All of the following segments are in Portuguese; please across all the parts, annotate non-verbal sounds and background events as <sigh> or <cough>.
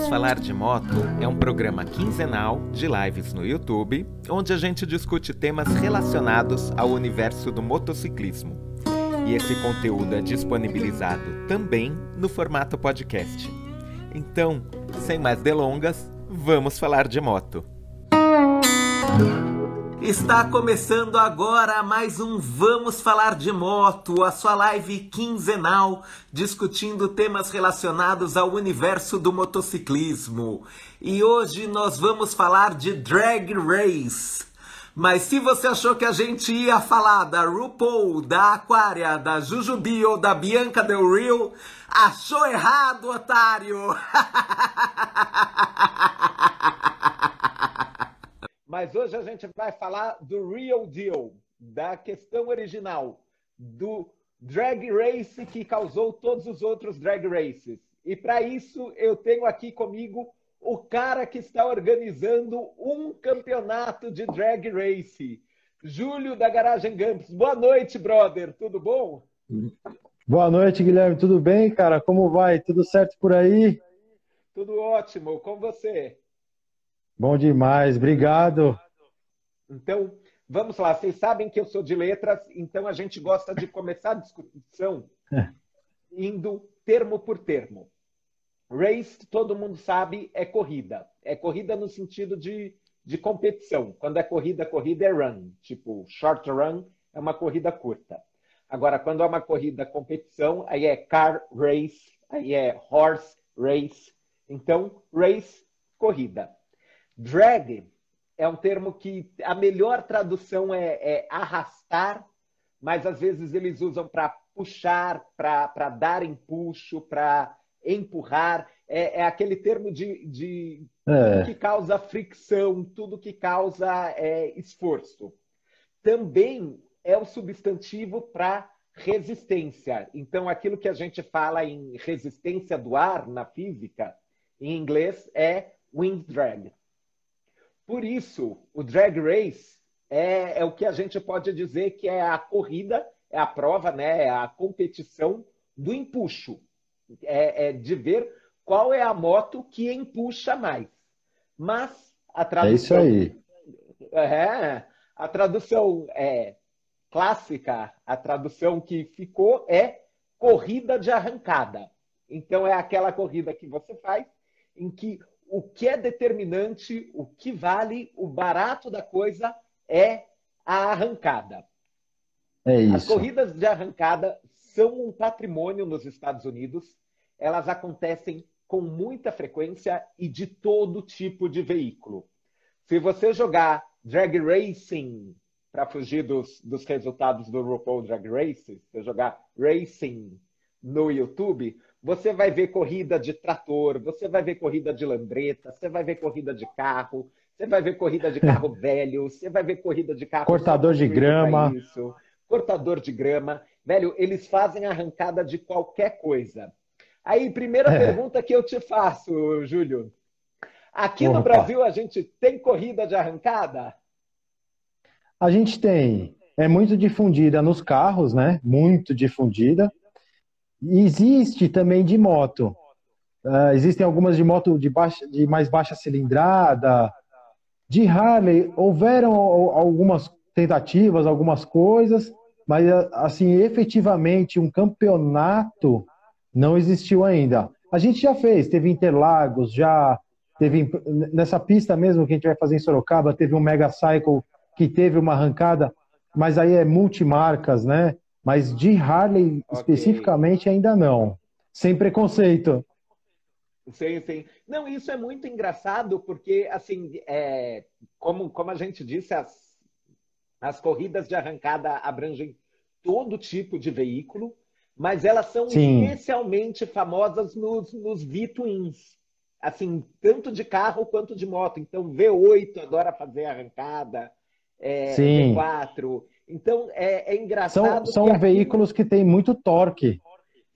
Vamos Falar de Moto é um programa quinzenal de lives no YouTube, onde a gente discute temas relacionados ao universo do motociclismo. E esse conteúdo é disponibilizado também no formato podcast. Então, sem mais delongas, vamos falar de moto. Está começando agora mais um Vamos Falar de Moto, a sua live quinzenal discutindo temas relacionados ao universo do motociclismo. E hoje nós vamos falar de drag race. Mas se você achou que a gente ia falar da RuPaul, da Aquaria, da Jujubi ou da Bianca Del Rio, achou errado, otário! <laughs> Mas hoje a gente vai falar do real deal, da questão original, do drag race que causou todos os outros drag races. E para isso eu tenho aqui comigo o cara que está organizando um campeonato de drag race, Júlio da Garagem Gamps. Boa noite, brother. Tudo bom? Boa noite, Guilherme. Tudo bem, cara? Como vai? Tudo certo por aí? Tudo ótimo. Com você? Bom demais, obrigado. Então, vamos lá. Vocês sabem que eu sou de letras, então a gente gosta de começar a discussão <laughs> indo termo por termo. Race, todo mundo sabe, é corrida. É corrida no sentido de, de competição. Quando é corrida, corrida é run. Tipo, short run é uma corrida curta. Agora, quando é uma corrida competição, aí é car race, aí é horse race. Então, race, corrida. Drag é um termo que a melhor tradução é, é arrastar, mas às vezes eles usam para puxar, para dar empuxo, para empurrar. É, é, aquele termo de, de é. que causa fricção, tudo que causa é, esforço. Também é o substantivo para resistência. Então, aquilo que a gente fala em resistência do ar na física, em inglês, é wind drag. Por isso, o drag race é, é, o que a gente pode dizer que é a corrida, é a prova, né, é a competição do empuxo. É, é de ver qual é a moto que empuxa mais. Mas a tradução. É isso aí. É, a tradução é clássica, a tradução que ficou é corrida de arrancada. Então é aquela corrida que você faz em que o que é determinante, o que vale, o barato da coisa é a arrancada. É isso. As corridas de arrancada são um patrimônio nos Estados Unidos. Elas acontecem com muita frequência e de todo tipo de veículo. Se você jogar drag racing para fugir dos, dos resultados do RuPaul Drag Race, se você jogar racing no YouTube, você vai ver corrida de trator, você vai ver corrida de lambreta, você vai ver corrida de carro, você vai ver corrida de carro <laughs> velho, você vai ver corrida de carro. Cortador de grama. Isso, cortador de grama. Velho, eles fazem arrancada de qualquer coisa. Aí, primeira é. pergunta que eu te faço, Júlio. Aqui Opa. no Brasil a gente tem corrida de arrancada? A gente tem. É muito difundida nos carros, né? Muito difundida. Existe também de moto. Uh, existem algumas de moto de, baixa, de mais baixa cilindrada. De Harley, houveram algumas tentativas, algumas coisas, mas assim, efetivamente um campeonato não existiu ainda. A gente já fez, teve Interlagos, já teve nessa pista mesmo que a gente vai fazer em Sorocaba, teve um Mega Cycle que teve uma arrancada, mas aí é multimarcas, né? Mas de Harley okay. especificamente ainda não. Sem preconceito. Sim, sim. Não, isso é muito engraçado, porque, assim, é, como, como a gente disse, as, as corridas de arrancada abrangem todo tipo de veículo, mas elas são sim. especialmente famosas nos, nos V-Twins. Assim, tanto de carro quanto de moto. Então, V8 adora fazer arrancada, é, V4. Então, é, é engraçado. São, são veículos que têm muito torque.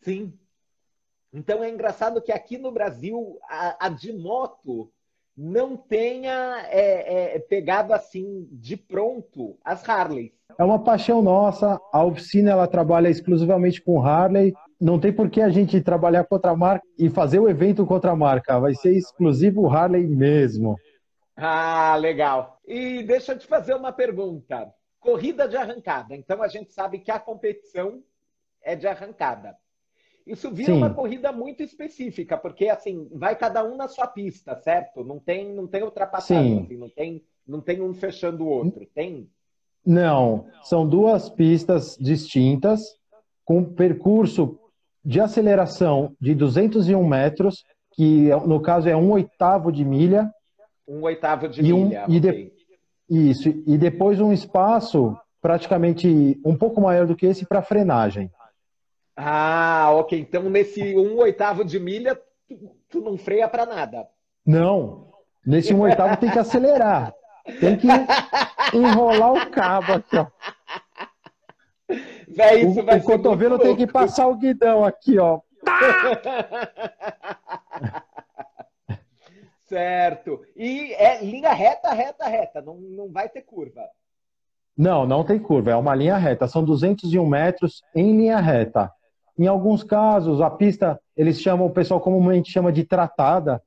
Sim. Então, é engraçado que aqui no Brasil, a, a de moto não tenha é, é, pegado assim de pronto as Harleys. É uma paixão nossa. A oficina ela trabalha exclusivamente com Harley não tem por que a gente trabalhar contra a marca e fazer o evento contra a marca. Vai ser exclusivo Harley mesmo. Ah, legal. E deixa eu te fazer uma pergunta. Corrida de arrancada. Então a gente sabe que a competição é de arrancada. Isso vira Sim. uma corrida muito específica, porque assim, vai cada um na sua pista, certo? Não tem, não tem ultrapassagem, assim, não tem, não tem um fechando o outro. Tem? Não, são duas pistas distintas com percurso de aceleração de 201 metros, que no caso é um oitavo de milha. Um oitavo de um, milha. E de, isso, e depois um espaço praticamente um pouco maior do que esse para frenagem. Ah, ok. Então nesse um oitavo de milha, tu, não freia para nada. Não. Nesse um oitavo tem que acelerar. Tem que enrolar o cabo aqui, ó. Véi, isso o, vai o cotovelo tem que passar o guidão aqui, ó. <laughs> certo. E é linha reta, reta, reta. Não, não vai ter curva. Não, não tem curva. É uma linha reta. São 201 metros em linha reta. Em alguns casos, a pista, eles chamam, o pessoal comumente chama de tratada,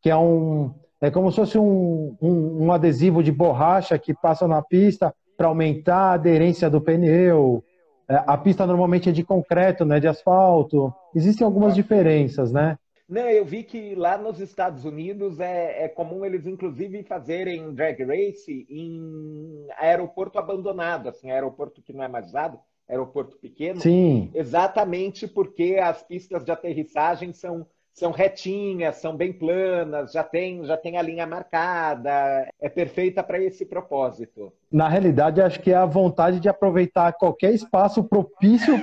que é um. É como se fosse um, um, um adesivo de borracha que passa na pista para aumentar a aderência do pneu. É, a pista normalmente é de concreto, né, de asfalto. Existem algumas diferenças, né? Não, eu vi que lá nos Estados Unidos é, é, comum eles, inclusive, fazerem drag race em aeroporto abandonado, assim, aeroporto que não é mais usado, aeroporto pequeno. Sim. Exatamente porque as pistas de aterrissagem são são retinhas, são bem planas, já tem, já tem a linha marcada, é perfeita para esse propósito. Na realidade, acho que é a vontade de aproveitar qualquer espaço propício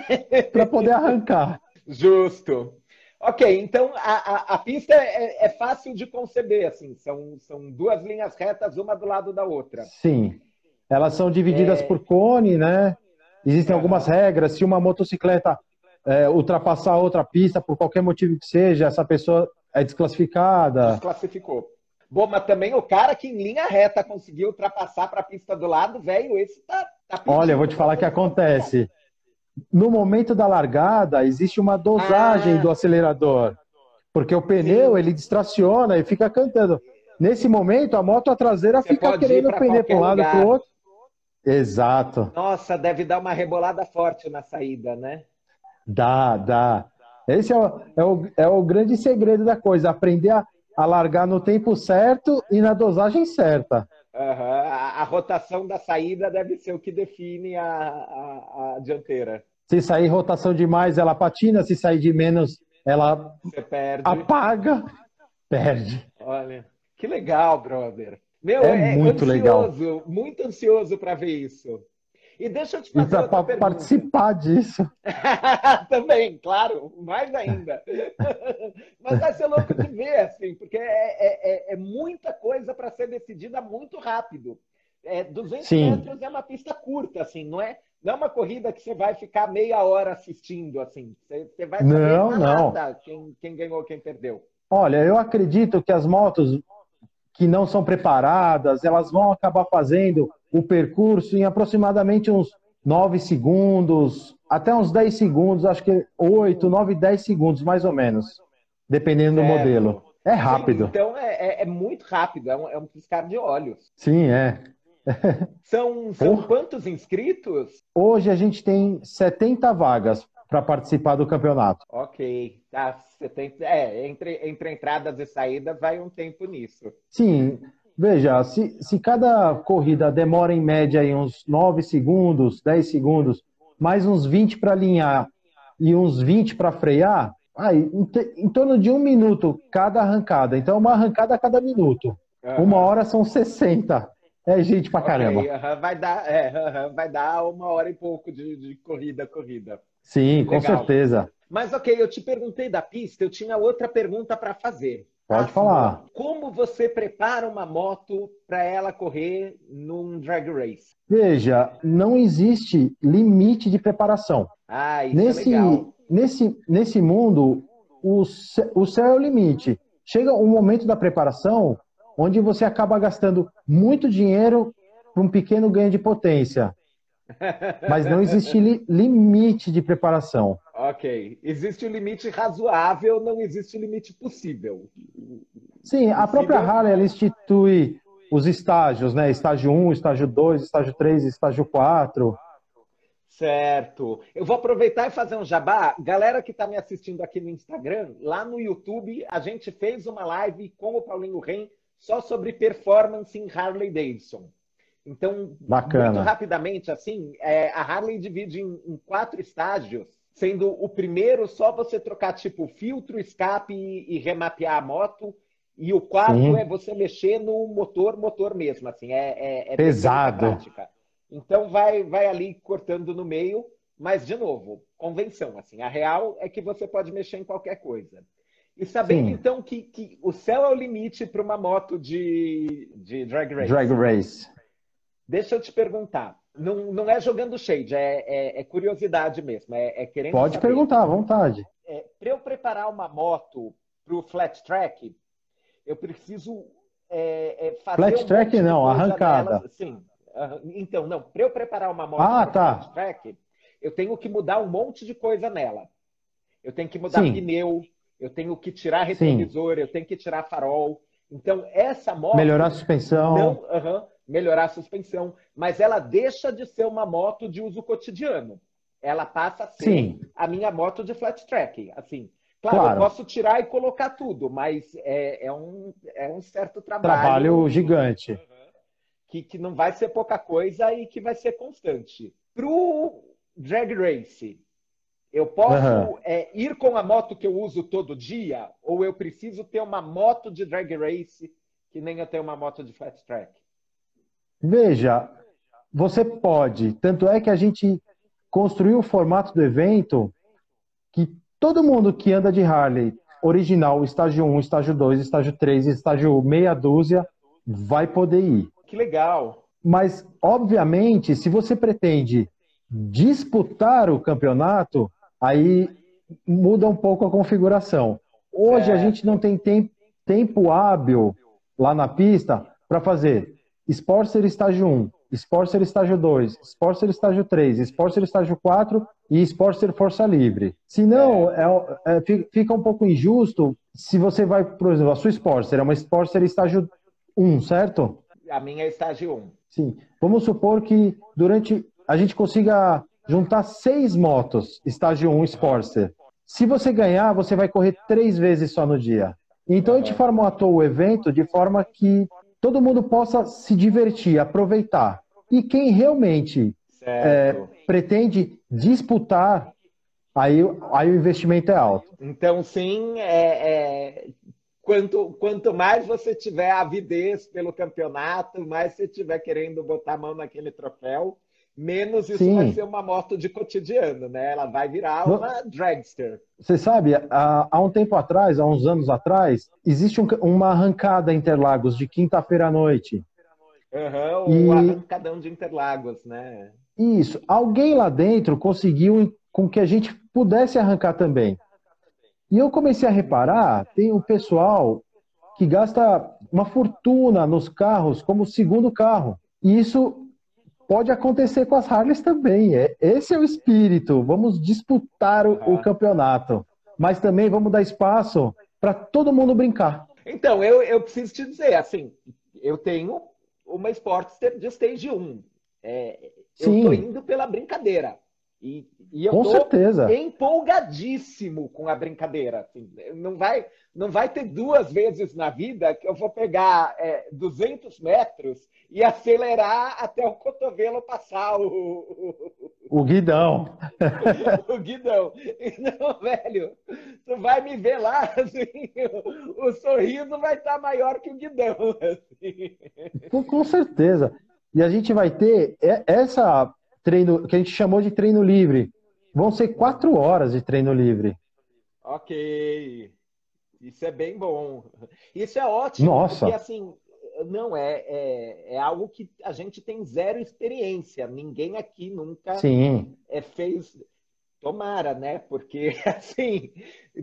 para poder arrancar. <laughs> Justo. Ok, então a, a, a pista é, é, fácil de conceber, assim, são, são duas linhas retas, uma do lado da outra. Sim. Elas são divididas é... por cone, né? Existem algumas regras. Se uma motocicleta é, ultrapassar outra pista por qualquer motivo que seja, essa pessoa é desclassificada. Desclassificou. Bom, mas também o cara que em linha reta conseguiu ultrapassar para a pista do lado, velho, esse tá, tá Olha, eu vou te falar o que acontece. No momento da largada, existe uma dosagem ah. do acelerador. Porque o pneu, Sim. ele distraciona e fica cantando. Nesse momento, a moto traseira Você fica querendo pender para um lado para o outro. Exato. Nossa, deve dar uma rebolada forte na saída, né? Dá, dá. Esse é o, é o, é o grande segredo da coisa, aprender a, a largar no tempo certo e na dosagem certa. Uhum. A, a, rotação da saída deve ser o que define a, a, a, dianteira. Se sair rotação demais, ela patina. Se sair de menos, ela apaga, perde. Olha, que legal, brother. Meu, é, é muito ansioso, legal. muito ansioso para ver isso. E deixa eu te fazer e para participar disso. <laughs> Também, claro, mais ainda. <laughs> Mas vai ser louco de ver, assim, porque é, é, é, é muita coisa para ser decidida muito rápido. É, 200 Sim. metros é uma pista curta, assim, não é, não é uma corrida que você vai ficar meia hora assistindo, assim. Você, você vai saber não, não. Quem, quem ganhou, quem perdeu. Olha, eu acredito que as motos que não são preparadas, elas vão acabar fazendo o percurso em aproximadamente uns 9 segundos, até uns 10 segundos, acho que 8, 9, 10 segundos, mais ou menos, dependendo do modelo. É rápido. Então é, é, é muito rápido, é um, é um, piscar de olhos. Sim, é. São, são quantos inscritos? Hoje a gente tem 70 vagas para participar do campeonato. Ok. Tá, 70, é, entre, entre entradas e saídas vai um tempo nisso. Sim. Veja, se, se cada corrida demora em média aí uns 9 segundos, 10 segundos, mais uns 20 para alinhar e uns 20 para frear, aí, em, em, torno de um minuto cada arrancada. Então, uma arrancada a cada minuto. Uhum. Uma hora são 60. É gente pra caramba. Okay, uhum. vai, dar, é, uhum. vai dar uma hora e pouco de, de corrida, corrida. Sim, Legal. com certeza. Mas ok, eu te perguntei da pista, eu tinha outra pergunta para fazer. Pode falar. Como você prepara uma moto para ela correr num drag race? Veja, não existe limite de preparação. Ah, isso é nesse, é legal. Nesse, nesse mundo, o, o céu é o limite. Chega um momento da preparação onde você acaba gastando muito dinheiro para um pequeno ganho de potência. Mas não existe li limite de preparação. Ok. Existe um limite razoável, não existe um limite possível. Sim, a própria Harley ela institui os estágios, né? Estágio 1, estágio 2, estágio 3, estágio 4. Certo. Eu vou aproveitar e fazer um jabá. Galera que está me assistindo aqui no Instagram, lá no YouTube, a gente fez uma live com o Paulinho Ren só sobre performance em Harley Davidson. Então, Bacana. muito rapidamente, assim, é, a Harley divide em, em, quatro estágios, sendo o primeiro só você trocar, tipo, filtro, escape e, e remapear a moto. E o quarto Sim. é você mexer no motor, motor mesmo, assim, é, é, é pesado. Então vai, vai ali cortando no meio, mas de novo, convenção, assim, a real é que você pode mexer em qualquer coisa. E sabendo Sim. então que, que o céu é o limite para uma moto de, de drag race. Drag race. Deixa eu te perguntar. Não, não é jogando shade, é, é, é curiosidade mesmo. É, é querendo Pode saber. perguntar, à vontade. É, para eu preparar uma moto para o flat track, eu preciso é, é, fazer. Flat um track não, arrancada. Nela. Sim. Então, não. Para eu preparar uma moto ah, tá. flat track, eu tenho que mudar um monte de coisa nela. Eu tenho que mudar Sim. pneu, eu tenho que tirar retrovisor, Sim. eu tenho que tirar farol. Então, essa moto. Melhorar a suspensão. Não, uh -huh, melhorar a suspensão, mas ela deixa de ser uma moto de uso cotidiano. Ela passa a ser Sim. a minha moto de flat track. Assim, claro, claro. eu posso tirar e colocar tudo, mas é, é, um, é um certo trabalho. Trabalho gigante. Que, que não vai ser pouca coisa e que vai ser constante. Para o drag race, eu posso uhum. é, ir com a moto que eu uso todo dia, ou eu preciso ter uma moto de drag race que nem eu tenho uma moto de flat track? Veja, você pode. Tanto é que a gente construiu o formato do evento que todo mundo que anda de Harley original, estágio 1, estágio 2, estágio 3, estágio meia dúzia, vai poder ir. Que legal. Mas, obviamente, se você pretende disputar o campeonato, aí muda um pouco a configuração. Hoje é. a gente não tem tempo, tempo hábil lá na pista para fazer Sportster estágio 1, Sportster estágio 2, Sportster estágio 3, Sportster estágio 4 e Sportster força livre. Se não, é, é, fica um pouco injusto se você vai, por exemplo, a sua Sportster é uma Sportster estágio 1, certo? A minha é estágio 1. Sim. Vamos supor que durante a gente consiga juntar seis motos estágio 1 Sportster. Se você ganhar, você vai correr três vezes só no dia. Então a gente formatou o evento de forma que todo mundo possa se divertir, aproveitar. E quem realmente é, pretende disputar, aí, aí o investimento é alto. Então, sim, é, é, quanto, quanto mais você tiver avidez pelo campeonato, mais você estiver querendo botar a mão naquele troféu, menos isso Sim. vai ser uma moto de cotidiano, né? Ela vai virar uma dragster. Você sabe, há, há, um tempo atrás, há uns anos atrás, existe um, uma arrancada Interlagos de quinta-feira à noite. Uhum, e... o arrancadão de Interlagos, né? Isso. Alguém lá dentro conseguiu com que a gente pudesse arrancar também. E eu comecei a reparar, tem um pessoal que gasta uma fortuna nos carros como segundo carro. E isso pode acontecer com as Harleys também. É, esse é o espírito. Vamos disputar o, o campeonato. Mas também vamos dar espaço para todo mundo brincar. Então, eu, eu preciso te dizer, assim, eu tenho uma Sportster de Stage 1. É, eu estou indo pela brincadeira. E, e eu com certeza. empolgadíssimo com a brincadeira. Assim, não, vai, não vai ter duas vezes na vida que eu vou pegar é, 200 metros e acelerar até o cotovelo passar o. O guidão. o guidão. <laughs> Não, velho, tu vai me ver lá, assim, o, o sorriso vai estar maior que o guidão. Assim. Com, com certeza. E a gente vai ter essa treino que a gente chamou de treino livre. Vão ser quatro horas de treino livre. Ok. Isso é bem bom. Isso é ótimo. Nossa. Porque assim, não é, é, é, algo que a gente tem zero experiência. Ninguém aqui nunca Sim. É, fez. Tomara, né? Porque, <laughs> assim,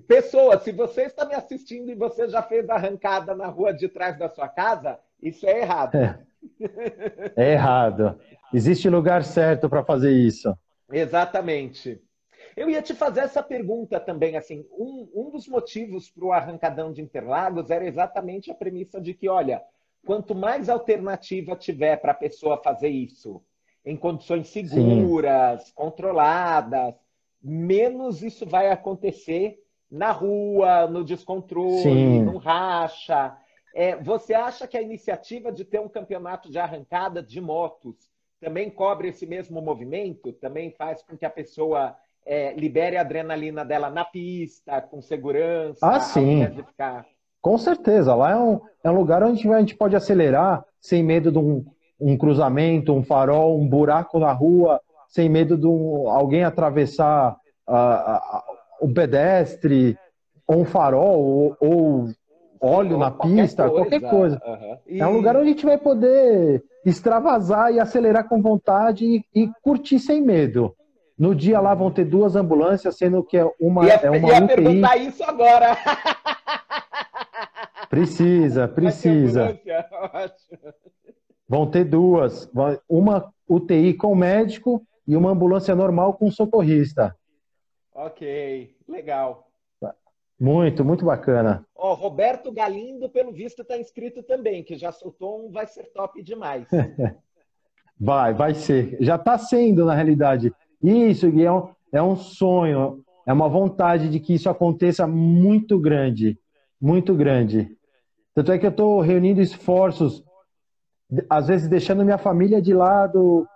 pessoa, se você está me assistindo e você já fez arrancada na rua de trás da sua casa, isso é errado. É. É errado. Existe lugar certo para fazer isso. Exatamente. Eu ia te fazer essa pergunta também, assim, um, um dos motivos para o arrancadão de Interlagos era exatamente a premissa de que, olha, quanto mais alternativa tiver para a pessoa fazer isso, em condições seguras, Sim. controladas, menos isso vai acontecer na rua, no descontrole, Sim. no racha. É, você acha que a iniciativa de ter um campeonato de arrancada de motos também cobre esse mesmo movimento? Também faz com que a pessoa é, libere a adrenalina dela na pista, com segurança? Ah, sim. Com certeza. Lá é um, é um lugar onde a gente pode acelerar sem medo de um, um cruzamento, um farol, um buraco na rua, sem medo de um, alguém atravessar uh, um pedestre, ou um farol, ou, ou óleo na pista, qualquer coisa. Qualquer coisa. Uhum. E... É um lugar onde a gente vai poder extravasar e acelerar com vontade e, e, curtir sem medo. No dia lá vão ter duas ambulâncias, sendo que é uma, ia, é uma ia UTI. perguntar isso agora. <laughs> Precisa, precisa. <laughs> Vão ter duas. Uma UTI com médico e uma ambulância normal com socorrista. Ok, legal. Muito, muito bacana. Ó, Roberto Galindo, pelo visto, está inscrito também, que já soltou um vai ser top demais. <laughs> vai, vai ser. Já está sendo, na realidade. Isso, Gui, é um, é um sonho, é uma vontade de que isso aconteça muito grande, muito grande. Tanto é que eu estou reunindo esforços, às vezes deixando minha família de lado,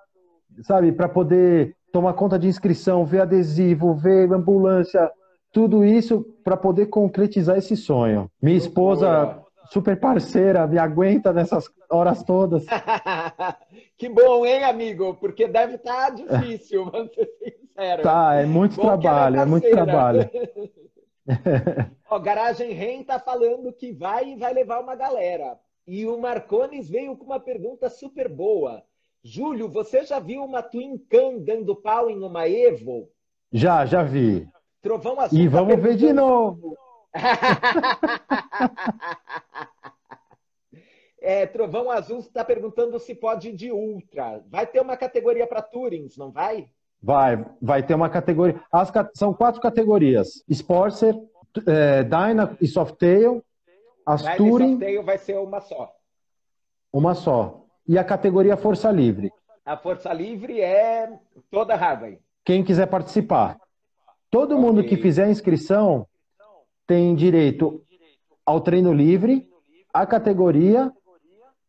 sabe, para poder tomar conta de inscrição, ver adesivo, ver ambulância, tudo isso para poder concretizar esse sonho. Minha esposa, super parceira, me aguenta nessas horas todas. <laughs> que bom, hein, amigo? Porque deve estar tá difícil, <laughs> vamos ser sinceros. Tá, é muito bom trabalho, é, é muito trabalho. <laughs> Ó, Garagem Ren tá falando que vai e vai levar uma galera. E o Marcones veio com uma pergunta super boa. Júlio, você já viu uma Twin Can dando pau em uma Evo? Já, já vi. Trovão Azul. E tá vamos ver de novo. <laughs> é, Trovão Azul está perguntando se pode ir de Ultra. Vai ter uma categoria para Tourings, não vai? Vai, vai ter uma categoria. As, são quatro categorias: Sportster, é, Dyna e Softail. As Dyna Touring. E Softail vai ser uma só. Uma só e a categoria Força Livre. A Força Livre é toda Harvey. Quem quiser participar. Todo okay. mundo que fizer a inscrição tem direito ao treino livre, à categoria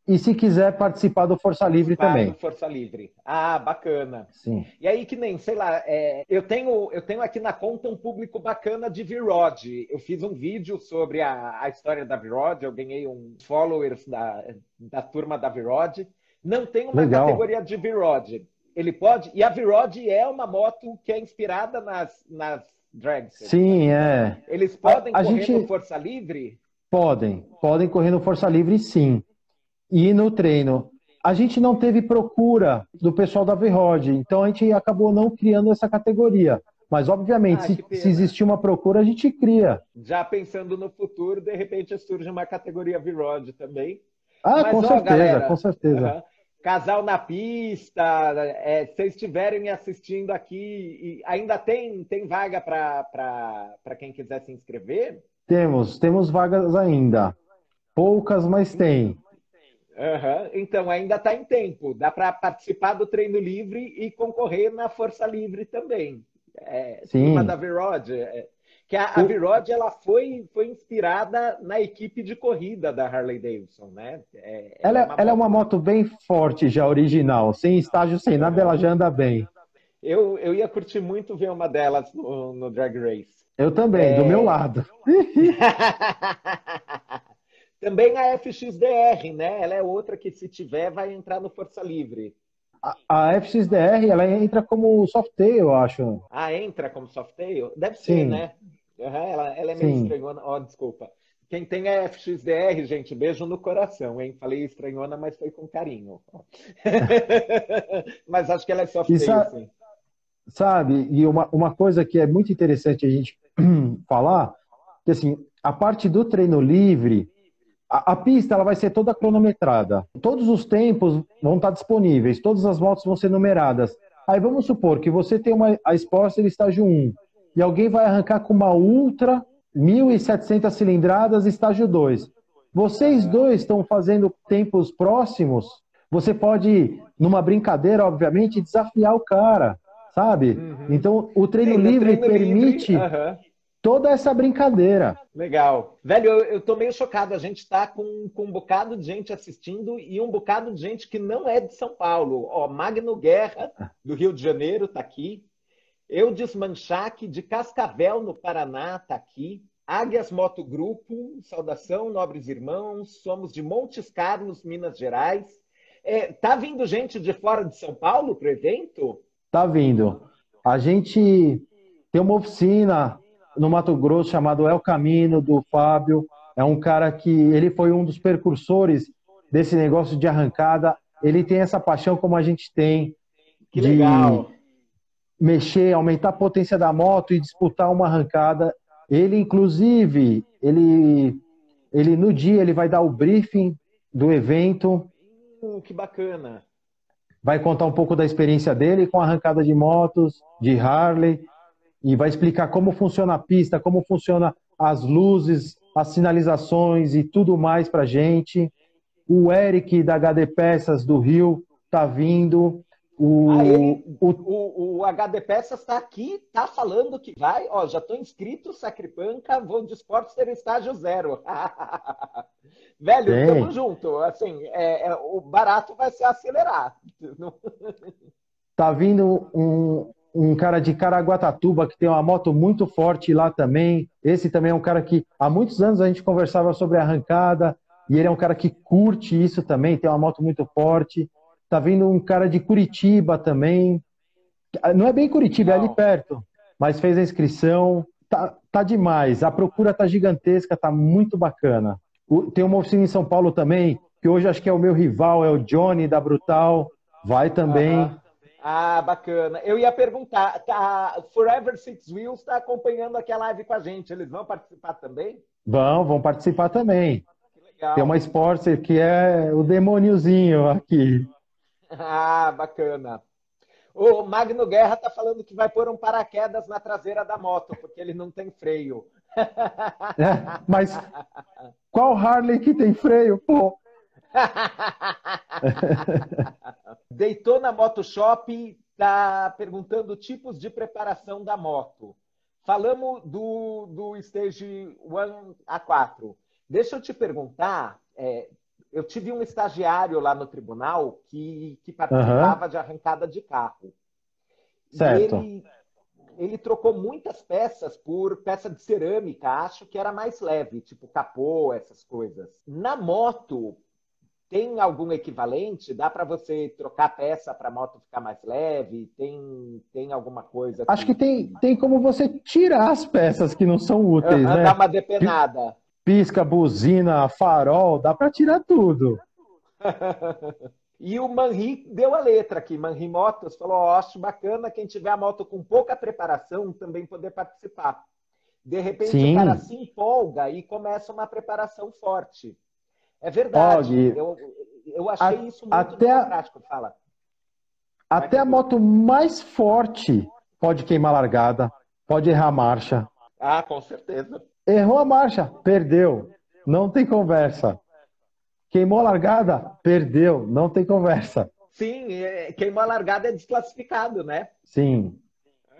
e se quiser participar do Força Livre também. Força Livre. Ah, bacana. Sim. E aí que nem, sei lá, é, eu tenho eu tenho aqui na conta um público bacana de V-Rod. Eu fiz um vídeo sobre a, a história da V-Rod, eu ganhei um followers da, da turma da V-Rod. Não tem uma Legal. categoria de V-Rod. Ele pode. E a V-Rod é uma moto que é inspirada nas, nas drags. Sim, é. Eles podem a, a correr gente... no Força Livre? Podem. Podem correr no Força Livre, sim. E no treino. A gente não teve procura do pessoal da V-Rod, então a gente acabou não criando essa categoria. Mas, obviamente, ah, se, se, existir uma procura, a gente cria. Já pensando no futuro, de repente surge uma categoria V-Rod também. Ah, Mas, com, ó, certeza, galera, com certeza, uh Casal na pista, é, se vocês estiverem assistindo aqui, ainda tem, tem vaga para quem quiser se inscrever? Temos, temos vagas ainda. Poucas, mas tem. Uhum. Então, ainda está em tempo. Dá para participar do treino livre e concorrer na força livre também. É, Sim. Uma da Virod. É, que a, a Virod ela foi, foi inspirada na equipe de corrida da Harley Davidson, né? É, ela, é, é uma ela moto... é uma moto bem forte já, original. Sem estágio, sem nada, ela já anda bem. Eu, eu ia curtir muito ver uma delas no, no Drag Race. Eu também, do meu lado. <laughs> Também a FXDR, né? Ela é outra que, se tiver, vai entrar no Força Livre. A, a FXDR, ela entra como softail, eu acho. Ah, entra como softail? Deve ser, Sim. né? Uhum, ela, ela, é meio Sim. estranhona. Ó, oh, desculpa. Quem tem a FXDR, gente, beijo no coração, hein? Falei estranhona, mas foi com carinho. <laughs> mas acho que ela é softail, sim. Sabe, e uma, uma coisa que é muito interessante a gente <clears throat> falar, que assim, a parte do treino livre, a, a, pista ela vai ser toda cronometrada. Todos os tempos vão estar disponíveis, todas as motos vão ser numeradas. Aí vamos supor que você tem uma a Sportster estágio 1 e alguém vai arrancar com uma Ultra 1700 cilindradas estágio 2. Vocês dois estão fazendo tempos próximos, você pode, numa brincadeira, obviamente, desafiar o cara, sabe? Uhum. Então, o treino Sim, livre treino permite livre, uhum. toda essa brincadeira. Legal. Velho, eu, eu tô meio chocado. A gente está com, com um bocado de gente assistindo e um bocado de gente que não é de São Paulo. Ó, Magno Guerra, do Rio de Janeiro, tá aqui. Eu Desmanchaque, de Cascavel, no Paraná, tá aqui. Águias Moto Grupo, saudação, nobres irmãos. Somos de Montes Carlos, Minas Gerais. É, tá vindo gente de fora de São Paulo para o evento? Tá vindo. A gente tem uma oficina no Mato Grosso chamado El Camino, do Fábio. É um cara que ele foi um dos precursores desse negócio de arrancada. Ele tem essa paixão como a gente tem que de legal. Mexer, aumentar a potência da moto e disputar uma arrancada. Ele, inclusive, ele, ele no dia ele vai dar o briefing do evento. Uh, que bacana! Vai contar um pouco da experiência dele com arrancada de motos, de Harley e vai explicar como funciona a pista, como funciona as luzes, as sinalizações e tudo mais para gente. O Eric da HD Peças do Rio tá vindo. O, o, o, o, HD Peças está aqui, tá falando que vai. Ó, já estou inscrito, Sacripanca, vou de esportes ter estágio zero. <laughs> Velho, Sim. tamo junto. Assim, é, é, o barato vai se acelerar. <laughs> Tá vindo um, um cara de Caraguatatuba que tem uma moto muito forte lá também. Esse também é um cara que há muitos anos a gente conversava sobre arrancada e ele é um cara que curte isso também, tem uma moto muito forte. Tá vindo um cara de Curitiba também. Não é bem Curitiba, Não. é ali perto, mas fez a inscrição. Tá, tá demais. A procura tá gigantesca, tá muito bacana. Tem uma oficina em São Paulo também, que hoje acho que é o meu rival, é o Johnny da Brutal. Vai também. Uhum. Ah, bacana. Eu ia perguntar, tá, Forever Six Wheels está acompanhando aqui a live com a gente. Eles vão participar também? Vão, vão participar também. Tem uma Sportster que é o demôniozinho aqui. Ah, bacana. O Magno Guerra tá falando que vai pôr um paraquedas na traseira da moto, porque ele não tem freio. É, mas qual Harley que tem freio, pô? <laughs> Deitou na Moto Shop, tá perguntando tipos de preparação da moto. Falamos do, do Stage 1 a 4. Deixa eu te perguntar, é, eu tive um estagiário lá no tribunal que, que participava uhum. de arrancada de carro. Certo. Ele, ele, trocou muitas peças por peça de cerâmica, acho que era mais leve, tipo capô, essas coisas. Na moto, tem algum equivalente? Dá para você trocar peça para a moto ficar mais leve? Tem, tem alguma coisa? Acho que tem, tem como você tirar as peças que não são úteis, uhum, né? Dá uma depenada. Pisca, buzina, farol, dá para tirar tudo. <laughs> e o Manri deu a letra aqui. Manri Motos falou: oh, acho bacana quem tiver a moto com pouca preparação também poder participar. De repente Sim. o cara se empolga e começa uma preparação forte. É verdade. eu, eu achei a, isso muito até, democrático. Fala. Até a moto mais forte pode queimar largada, pode errar a marcha. Ah, com certeza. Errou a marcha, perdeu. Não tem conversa. Queimou a largada, perdeu. Não tem conversa. Sim, é, queimou a largada é desclassificado, né? Sim.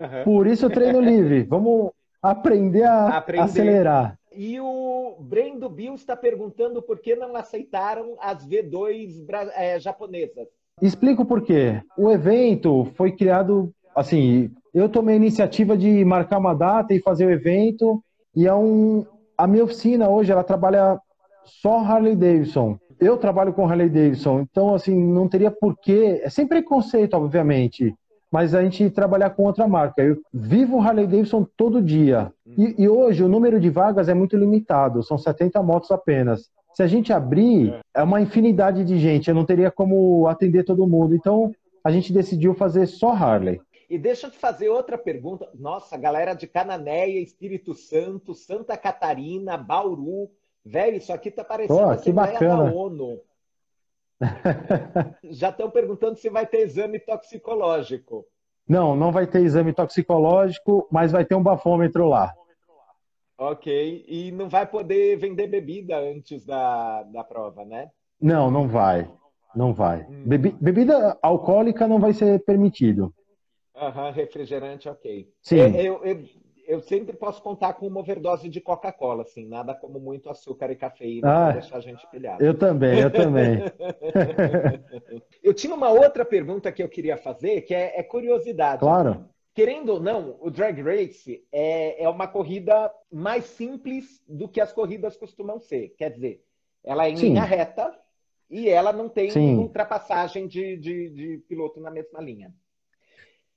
Uhum. Por isso treino <laughs> livre. Vamos aprender a aprender. acelerar. E o Brendo Bill está perguntando por que não aceitaram as V2 é, japonesas. Explico por quê. O evento foi criado, assim, eu tomei a iniciativa de marcar uma data e fazer o evento, e é um... A minha oficina hoje, ela trabalha só Harley Davidson. Eu trabalho com Harley Davidson, então, assim, não teria porquê... É sem preconceito, obviamente, mas a gente trabalhar com outra marca. Eu vivo Harley Davidson todo dia. E, e, hoje o número de vagas é muito limitado, são 70 motos apenas. Se a gente abrir, é uma infinidade de gente, eu não teria como atender todo mundo. Então, a gente decidiu fazer só Harley. E deixa eu te fazer outra pergunta. Nossa, galera de Cananéia, Espírito Santo, Santa Catarina, Bauru, Velho, isso aqui tá parecendo Pô, que bacana. da ONU. <laughs> Já estão perguntando se vai ter exame toxicológico. Não, não vai ter exame toxicológico, mas vai ter um bafômetro lá. Ok. E não vai poder vender bebida antes da, da prova, né? Não, não vai. Não vai. Hum. Bebi, bebida alcoólica não vai ser permitido. Aham, refrigerante, ok. Sim. É, eu, eu, eu, sempre posso contar com uma overdose de Coca-Cola, assim, nada como muito açúcar e cafeína ah, para deixar a gente pilhado. Eu também, eu também. <laughs> eu tinha uma outra pergunta que eu queria fazer, que é, é curiosidade. Claro. Querendo ou não, o drag race é, é uma corrida mais simples do que as corridas costumam ser. Quer dizer, ela é em Sim. linha reta e ela não tem Sim. ultrapassagem de, de, de, piloto na mesma linha.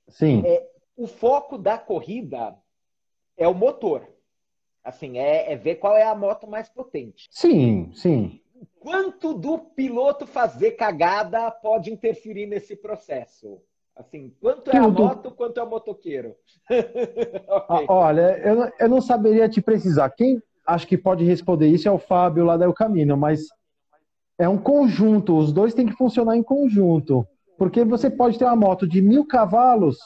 Sim. É, o foco da corrida é o motor. Assim, é, é, ver qual é a moto mais potente. Sim, sim. Quanto do piloto fazer cagada pode interferir nesse processo? Assim, quanto é a moto, quanto é o motoqueiro? <laughs> okay. Olha, eu, eu não saberia te precisar. Quem acho que pode responder isso é o Fábio lá da El Camino, mas é um conjunto, os dois têm que funcionar em conjunto. Porque você pode ter uma moto de mil cavalos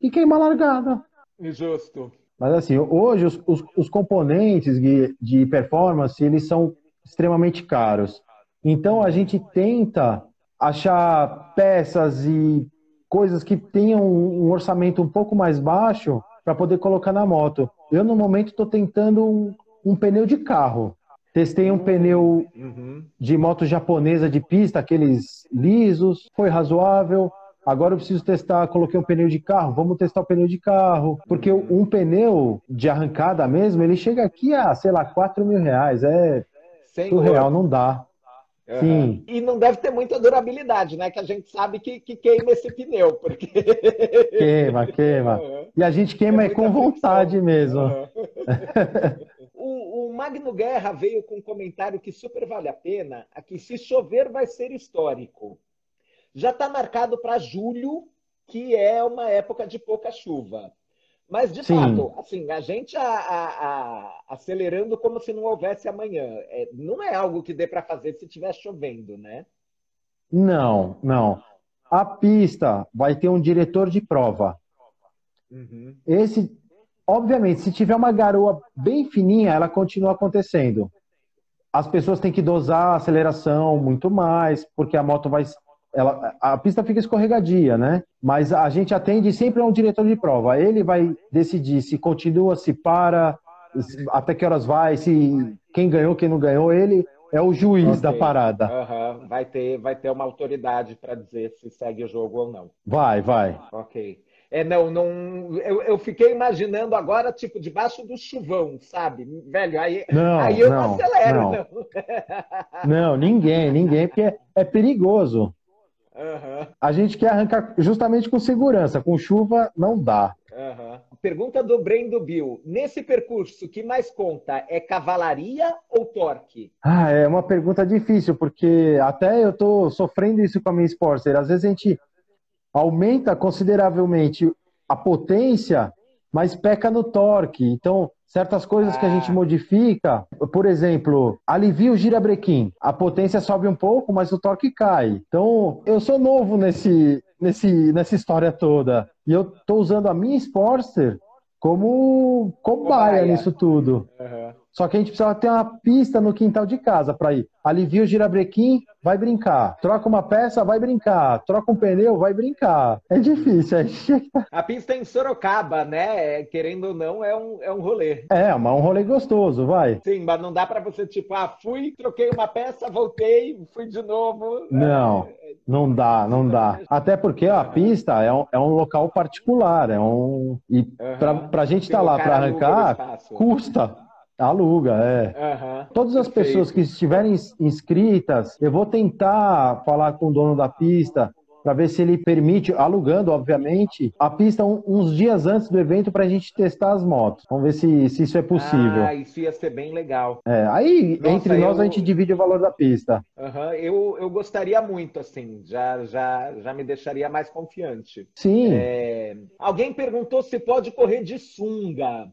e queimar largada. Justo. Mas assim, hoje os, os, os componentes de, de performance, eles são extremamente caros. Então a gente tenta achar peças e coisas que tenham um orçamento um pouco mais baixo para poder colocar na moto. Eu, no momento, estou tentando um, um, pneu de carro. Testei um pneu uhum. de moto japonesa de pista, aqueles lisos, foi razoável. Agora eu preciso testar, coloquei um pneu de carro, vamos testar o pneu de carro. Porque um pneu de arrancada mesmo, ele chega aqui a, sei lá, 4 mil reais. É Sem surreal, não dá. Uhum. Sim. E não deve ter muita durabilidade, né? Que a gente sabe que, que queima esse pneu, porque. Queima, queima. <laughs> Uhum. E a gente queima é, é com vontade fricção. mesmo. Uhum. <laughs> Magno Guerra veio com um comentário que super vale a pena: aqui, se chover, vai ser histórico. Já está marcado para julho, que é uma época de pouca chuva. Mas, de Sim. fato, assim, a gente a, a, a, acelerando como se não houvesse amanhã, é, não é algo que dê para fazer se estiver chovendo, né? Não, não. A pista vai ter um diretor de prova. Uhum. Esse, obviamente, se tiver uma garoa bem fininha, ela continua acontecendo. As pessoas têm que dosar a aceleração muito mais, porque a moto vai ela, a pista fica escorregadia, né? Mas a gente atende sempre a um diretor de prova. Ele vai decidir se continua, se para, até que horas vai, se quem ganhou, quem não ganhou. Ele é o juiz okay. da parada. Uhum. Vai, ter, vai ter uma autoridade para dizer se segue o jogo ou não. Vai, vai. Ok. É, não, não. Eu, eu fiquei imaginando agora, tipo, debaixo do chuvão, sabe? Velho, aí, não, aí eu não, acelero, não. Não. <laughs> não, ninguém, ninguém, porque é, é perigoso. Uhum. A gente quer arrancar justamente com segurança, com chuva não dá. Uhum. Pergunta do Brendo Bill. Nesse percurso, o que mais conta é cavalaria ou torque? Ah, é uma pergunta difícil, porque até eu estou sofrendo isso com a minha Sportster. Às vezes a gente aumenta consideravelmente a potência, mas peca no torque. Então, certas coisas que a gente ah. modifica, por exemplo, alivia o girabrequim. A potência sobe um pouco, mas o torque cai. Então, eu sou novo nesse, nesse, nessa história toda. E eu estou usando a minha Sportster como cobaia nisso tudo. Uhum. Só que a gente precisa ter uma pista no quintal de casa para ir. Alivia o girabrequim, vai brincar. Troca uma peça, vai brincar. Troca um pneu, vai brincar. É difícil. É... <laughs> A pista é em Sorocaba, né? Querendo ou não, é um, é um rolê. É, mas um rolê gostoso, vai. Sim, mas não dá para você, tipo, ah, fui, troquei uma peça, voltei, fui de novo. Não. Não dá, não dá. Até porque a pista é um, é um local particular, é um. E uhum. para a gente estar tá lá para arrancar, custa. Aluga, é. Uhum, Todas as perfeito. pessoas que estiverem inscritas, eu vou tentar falar com o dono da pista para ver se ele permite, alugando, obviamente, a pista uns dias antes do evento para a gente testar as motos. Vamos ver se, se isso é possível. Ah, isso ia ser bem legal. É, aí, Nossa, entre nós, eu... a gente divide o valor da pista. Uhum, eu, eu gostaria muito, assim, já, já, já me deixaria mais confiante. Sim. É... Alguém perguntou se pode correr de sunga.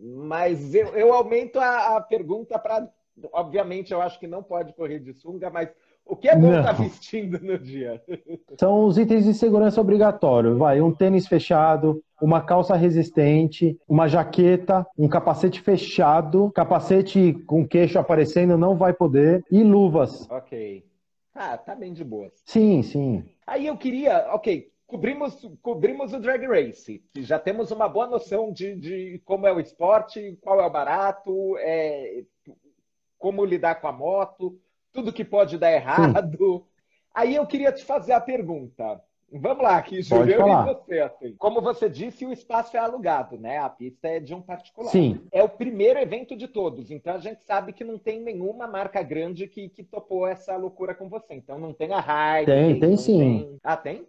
Mas eu, eu aumento a, a pergunta para Obviamente, eu acho que não pode correr de sunga, mas o que é bom estar tá vestindo no dia? São os itens de segurança obrigatório. Vai, um tênis fechado, uma calça resistente, uma jaqueta, um capacete fechado, capacete com queixo aparecendo não vai poder e luvas. Ok. Ah, tá bem de boa. Sim, sim. Aí eu queria, ok, cobrimos, cobrimos o drag race. Já temos uma boa noção de, de como é o esporte, qual é o barato, é, como lidar com a moto, tudo que pode dar errado. Sim. Aí eu queria te fazer a pergunta. Vamos lá, aqui, eu e você. Assim. Como você disse, o espaço é alugado, né? A pista é de um particular. Sim. É o primeiro evento de todos, então a gente sabe que não tem nenhuma marca grande que, que topou essa loucura com você. Então não tem a Hyde. Tem, tem sim. Tem... Ah, tem?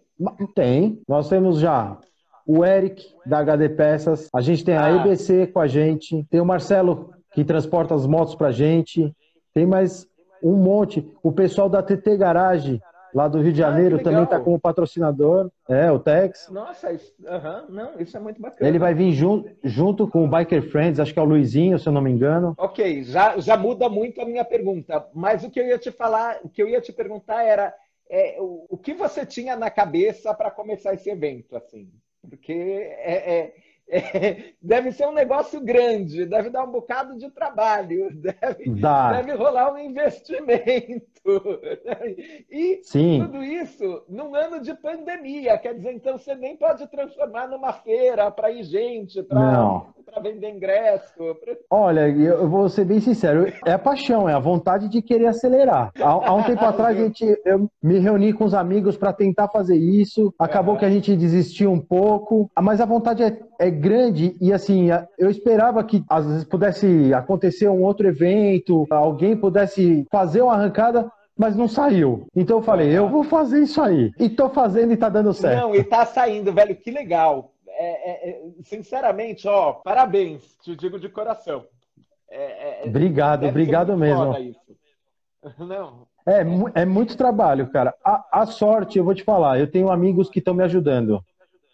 Tem. Nós temos já o Eric da HD Peças, a gente tem a ah. EBC com a gente, tem o Marcelo que transporta as motos pra gente, tem mais um monte. O pessoal da TT Garage lá do Rio de ah, Janeiro, ah, também está como patrocinador. É, o Tex. Nossa, isso, uh -huh, não, isso é muito bacana. Ele vai vir jun, junto com o Biker Friends, acho que é o Luizinho, se eu não me engano. Ok, já, já muda muito a minha pergunta. Mas o que eu ia te falar, o que eu ia te perguntar era é, o, o que você tinha na cabeça para começar esse evento, assim? Porque é, é <laughs> é, deve ser um negócio grande, deve dar um bocado de trabalho, <laughs> deve, deve rolar um investimento. <laughs> E Sim. tudo isso num ano de pandemia, quer dizer, então você nem pode transformar numa feira para ir gente, para vender ingresso. Pra... Olha, eu vou ser bem sincero, é a paixão, é a vontade de querer acelerar. Há, há um tempo <laughs> atrás a gente, eu me reuni com os amigos para tentar fazer isso, acabou que a gente desistiu um pouco, mas a vontade é, é grande e assim, eu esperava que às vezes pudesse acontecer um outro evento, alguém pudesse fazer uma arrancada, mas não saiu. Então eu falei, eu vou fazer isso aí. E tô fazendo e tá dando certo. Não, e tá saindo, velho, que legal. É, é, é sinceramente, ó, parabéns, te digo de coração. É, é, obrigado, obrigado mesmo. <laughs> Não. É, é muito trabalho, cara. A, a sorte, eu vou te falar, eu tenho amigos que estão me ajudando.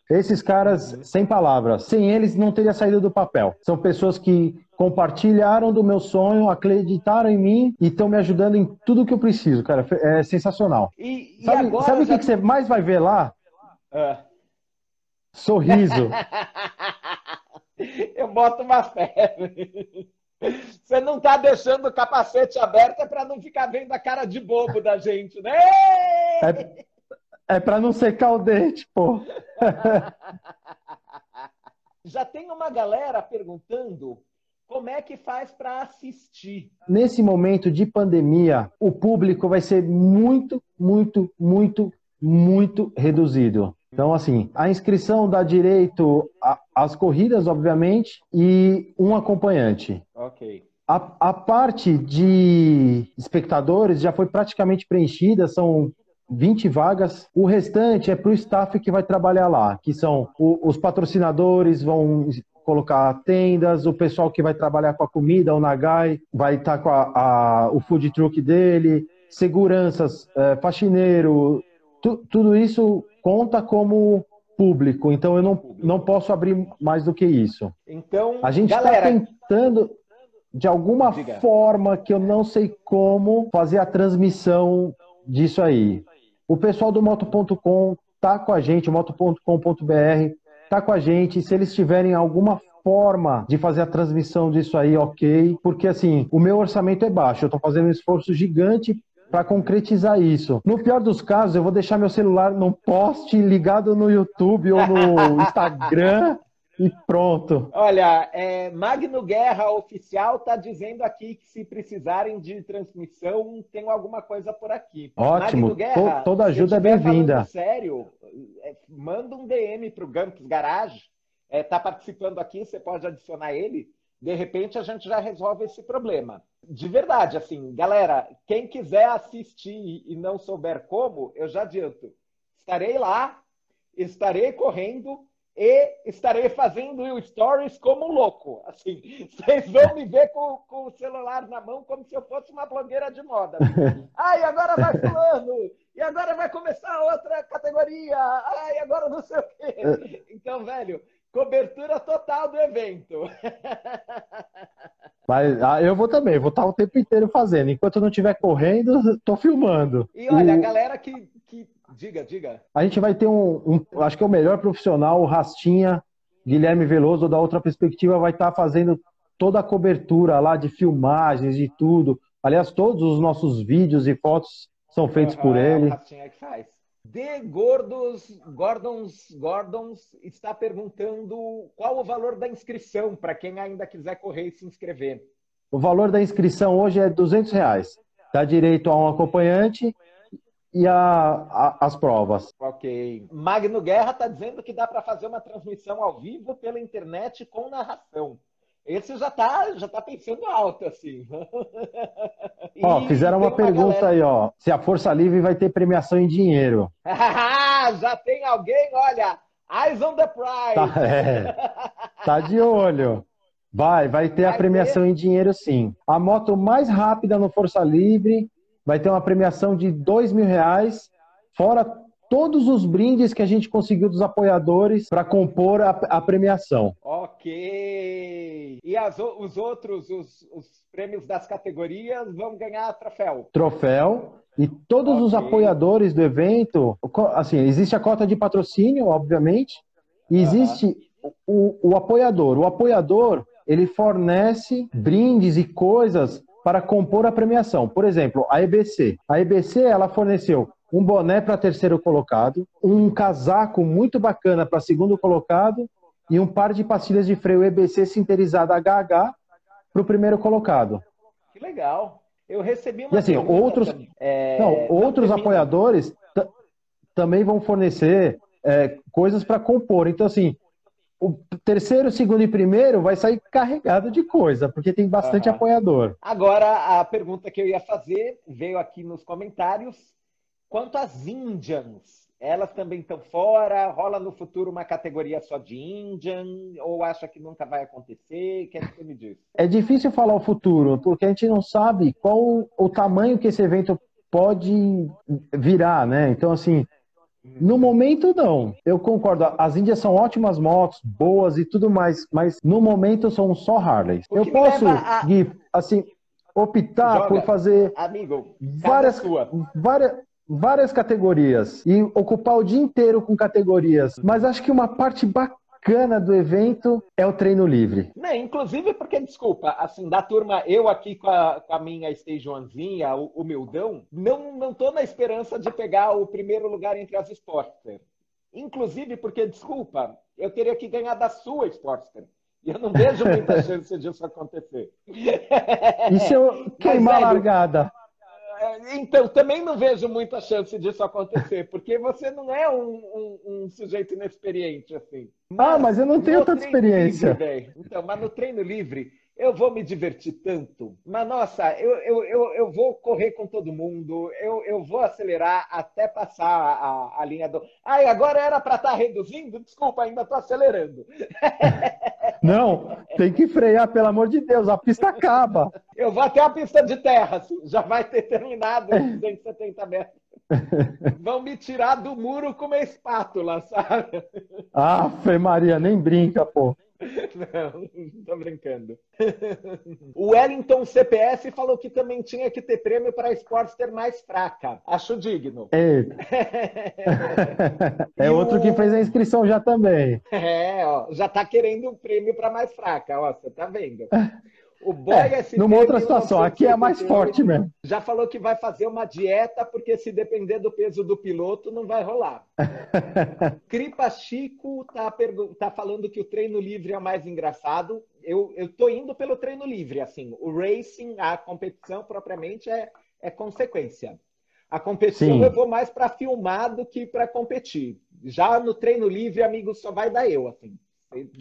Esses caras, sem palavras, sem eles não teria saído do papel. São pessoas que compartilharam do meu sonho, acreditaram em mim e estão me ajudando em tudo que eu preciso, cara. É sensacional. E, e sabe o já... que, que, você mais vai ver lá? Uh. Sorriso. <laughs> eu boto uma fé. Você não está deixando o capacete aberto para não ficar vendo a cara de bobo da gente, né? É, é para não secar o dente, pô. <laughs> Já tem uma galera perguntando como é que faz para assistir? Nesse momento de pandemia, o público vai ser muito, muito, muito, muito reduzido. Então, assim, a inscrição dá direito às corridas, obviamente, e um acompanhante. Ok. A, a parte de espectadores já foi praticamente preenchida, são 20 vagas. O restante é para o staff que vai trabalhar lá, que são o, os patrocinadores, vão colocar tendas, o pessoal que vai trabalhar com a comida, o Nagai, vai estar tá com a, a, o food truck dele, seguranças, é, faxineiro, tu, tudo isso conta como público, então eu não, não posso abrir mais do que isso. Então, a gente está tentando, de alguma Diga. forma que eu não sei como, fazer a transmissão disso aí. O pessoal do moto.com tá com a gente, moto.com.br tá com a gente. Se eles tiverem alguma forma de fazer a transmissão disso aí, ok. Porque assim, o meu orçamento é baixo, eu tô fazendo um esforço gigante para concretizar isso. No pior dos casos, eu vou deixar meu celular num poste ligado no YouTube ou no <laughs> Instagram e pronto. Olha, é, Magno Guerra Oficial está dizendo aqui que se precisarem de transmissão, tem alguma coisa por aqui. Ótimo. Guerra, toda ajuda é bem-vinda. Sério, é, manda um DM para o Gamps Garage. Está é, tá participando aqui, você pode adicionar ele. De repente a gente já resolve esse problema. De verdade, assim, galera, quem quiser assistir e não souber como, eu já adianto. Estarei lá, estarei correndo e estarei fazendo stories como um louco. Assim, <laughs> vocês vão me ver com, com, o celular na mão como se eu fosse uma blogueira de moda. <laughs> Ai, agora vai fulano! E agora vai começar outra categoria! Ai, agora não sei o quê! Então, velho, total do evento. Mas ah, eu vou também, vou estar o tempo inteiro fazendo. Enquanto eu não estiver correndo, estou filmando. E olha, o... a galera que, que. Diga, diga. A gente vai ter um, um, Acho que é o melhor profissional, o Rastinha, Guilherme Veloso, da outra perspectiva, vai estar fazendo toda a cobertura lá de filmagens, de tudo. Aliás, todos os nossos vídeos e fotos são feitos uhum, por ele. É o Rastinha que faz. De Gordos, Gordons, Gordons está perguntando qual o valor da inscrição para quem ainda quiser correr e se inscrever. O valor da inscrição hoje é 200 reais. Dá direito a um acompanhante e a, a, as provas. Ok. Magno Guerra está dizendo que dá para fazer uma transmissão ao vivo pela internet com narração. Esse já tá, já tá pensando alto, assim. <laughs> Ó, fizeram uma pergunta galera... aí, ó. Se a Força Livre vai ter premiação em dinheiro. <laughs> já tem alguém, olha, eyes on the prize. Tá, é, tá de olho. Vai, vai ter vai a premiação ter... em dinheiro, sim. A moto mais rápida no Força Livre vai ter uma premiação de dois mil reais, fora todos os brindes que a gente conseguiu dos apoiadores para compor a, a, premiação. Ok. E as, os outros, os, os, prêmios das categorias vão ganhar troféu? Troféu. E todos okay. os apoiadores do evento, assim, existe a cota de patrocínio, obviamente, e existe o, o apoiador. O apoiador, ele fornece brindes e coisas para compor a premiação. Por exemplo, a EBC. A EBC, ela forneceu um boné para terceiro colocado, um casaco muito bacana para segundo colocado e um par de pastilhas de freio EBC sinterizada HH para o primeiro colocado. Que legal. Eu recebi uma. E assim, outros, é... não, outros apoiadores também vão fornecer é, coisas para compor. Então, assim, o terceiro, segundo e primeiro vai sair carregado de coisa, porque tem bastante uhum. apoiador. Agora, a pergunta que eu ia fazer veio aqui nos comentários Quanto às Indians, elas também estão fora? Rola no futuro uma categoria só de Indian? Ou acha que nunca vai acontecer? O que é que você me diz? É difícil falar o futuro, porque a gente não sabe qual o tamanho que esse evento pode virar, né? Então, assim, no momento, não. Eu concordo. As Índias são ótimas motos, boas e tudo mais, mas no momento são só Harley. Eu posso, a... Gui, assim, optar Joga, por fazer amigo, várias, várias, várias categorias e ocupar o dia inteiro com categorias. Mas acho que uma parte bacana do evento é o treino livre. Não, inclusive porque, desculpa, assim, da turma, eu aqui com a, com a minha Stage Onezinha, o humildão, não, não tô na esperança de pegar o primeiro lugar entre as Sportster. Inclusive porque, desculpa, eu teria que ganhar da sua Sportster. E eu não vejo muita <laughs> chance disso acontecer. E se eu queimar a largada? Então, também não vejo muita chance disso acontecer, porque você não é um, um, um sujeito inexperiente assim. Mas ah, mas eu não tenho tanta experiência. Livre, então, mas no treino livre, eu vou me divertir tanto. Mas, nossa, eu, eu, eu, eu vou correr com todo mundo, eu, eu vou acelerar até passar a, a linha do. Ai, agora era para estar tá reduzindo? Desculpa, ainda estou acelerando. <laughs> Não, tem que frear, pelo amor de Deus, a pista acaba. Eu vou até a pista de terra, assim, já vai ter terminado os 270 metros. Vão me tirar do muro com uma espátula, sabe? Ah, Fê Maria, nem brinca, pô. <laughs> Não, não tô brincando. <laughs> O Wellington CPS falou que também tinha que ter prêmio para a Sportster mais fraca. Acho digno. É, <laughs> é outro o... que fez a inscrição já também. É, ó, já tá querendo um prêmio para mais fraca, ó, você tá vendo. O Boy é, numa outra situação, aqui é mais forte mesmo. Já falou que vai fazer uma dieta, porque se depender do peso do piloto, não vai rolar. <laughs> Cripa Chico tá, tá falando que o treino livre é mais engraçado. Eu, eu tô indo pelo treino livre, assim. O racing, a competição propriamente é, é consequência. A competição Sim. eu vou mais para filmar do que para competir. Já no treino livre, amigo, só vai dar eu, assim.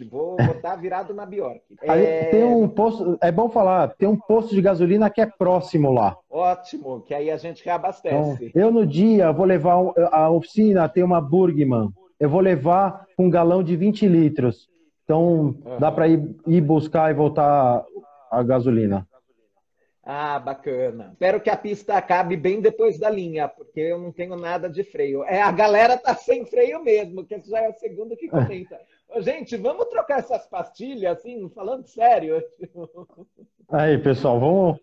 Vou botar virado na Bjork. É... Tem um posto, é bom falar, tem um posto de gasolina que é próximo lá. Ótimo, que aí a gente reabastece. Então, eu no dia vou levar a oficina, tem uma Burgman. Eu vou levar um galão de 20 litros. Então uhum. dá para ir, ir buscar e voltar a gasolina. Ah, bacana. Espero que a pista acabe bem depois da linha, porque eu não tenho nada de freio. É, a galera tá sem freio mesmo, que esse já é o segundo que comenta. <laughs> Gente, vamos trocar essas pastilhas, assim, falando sério. Aí, pessoal, vamos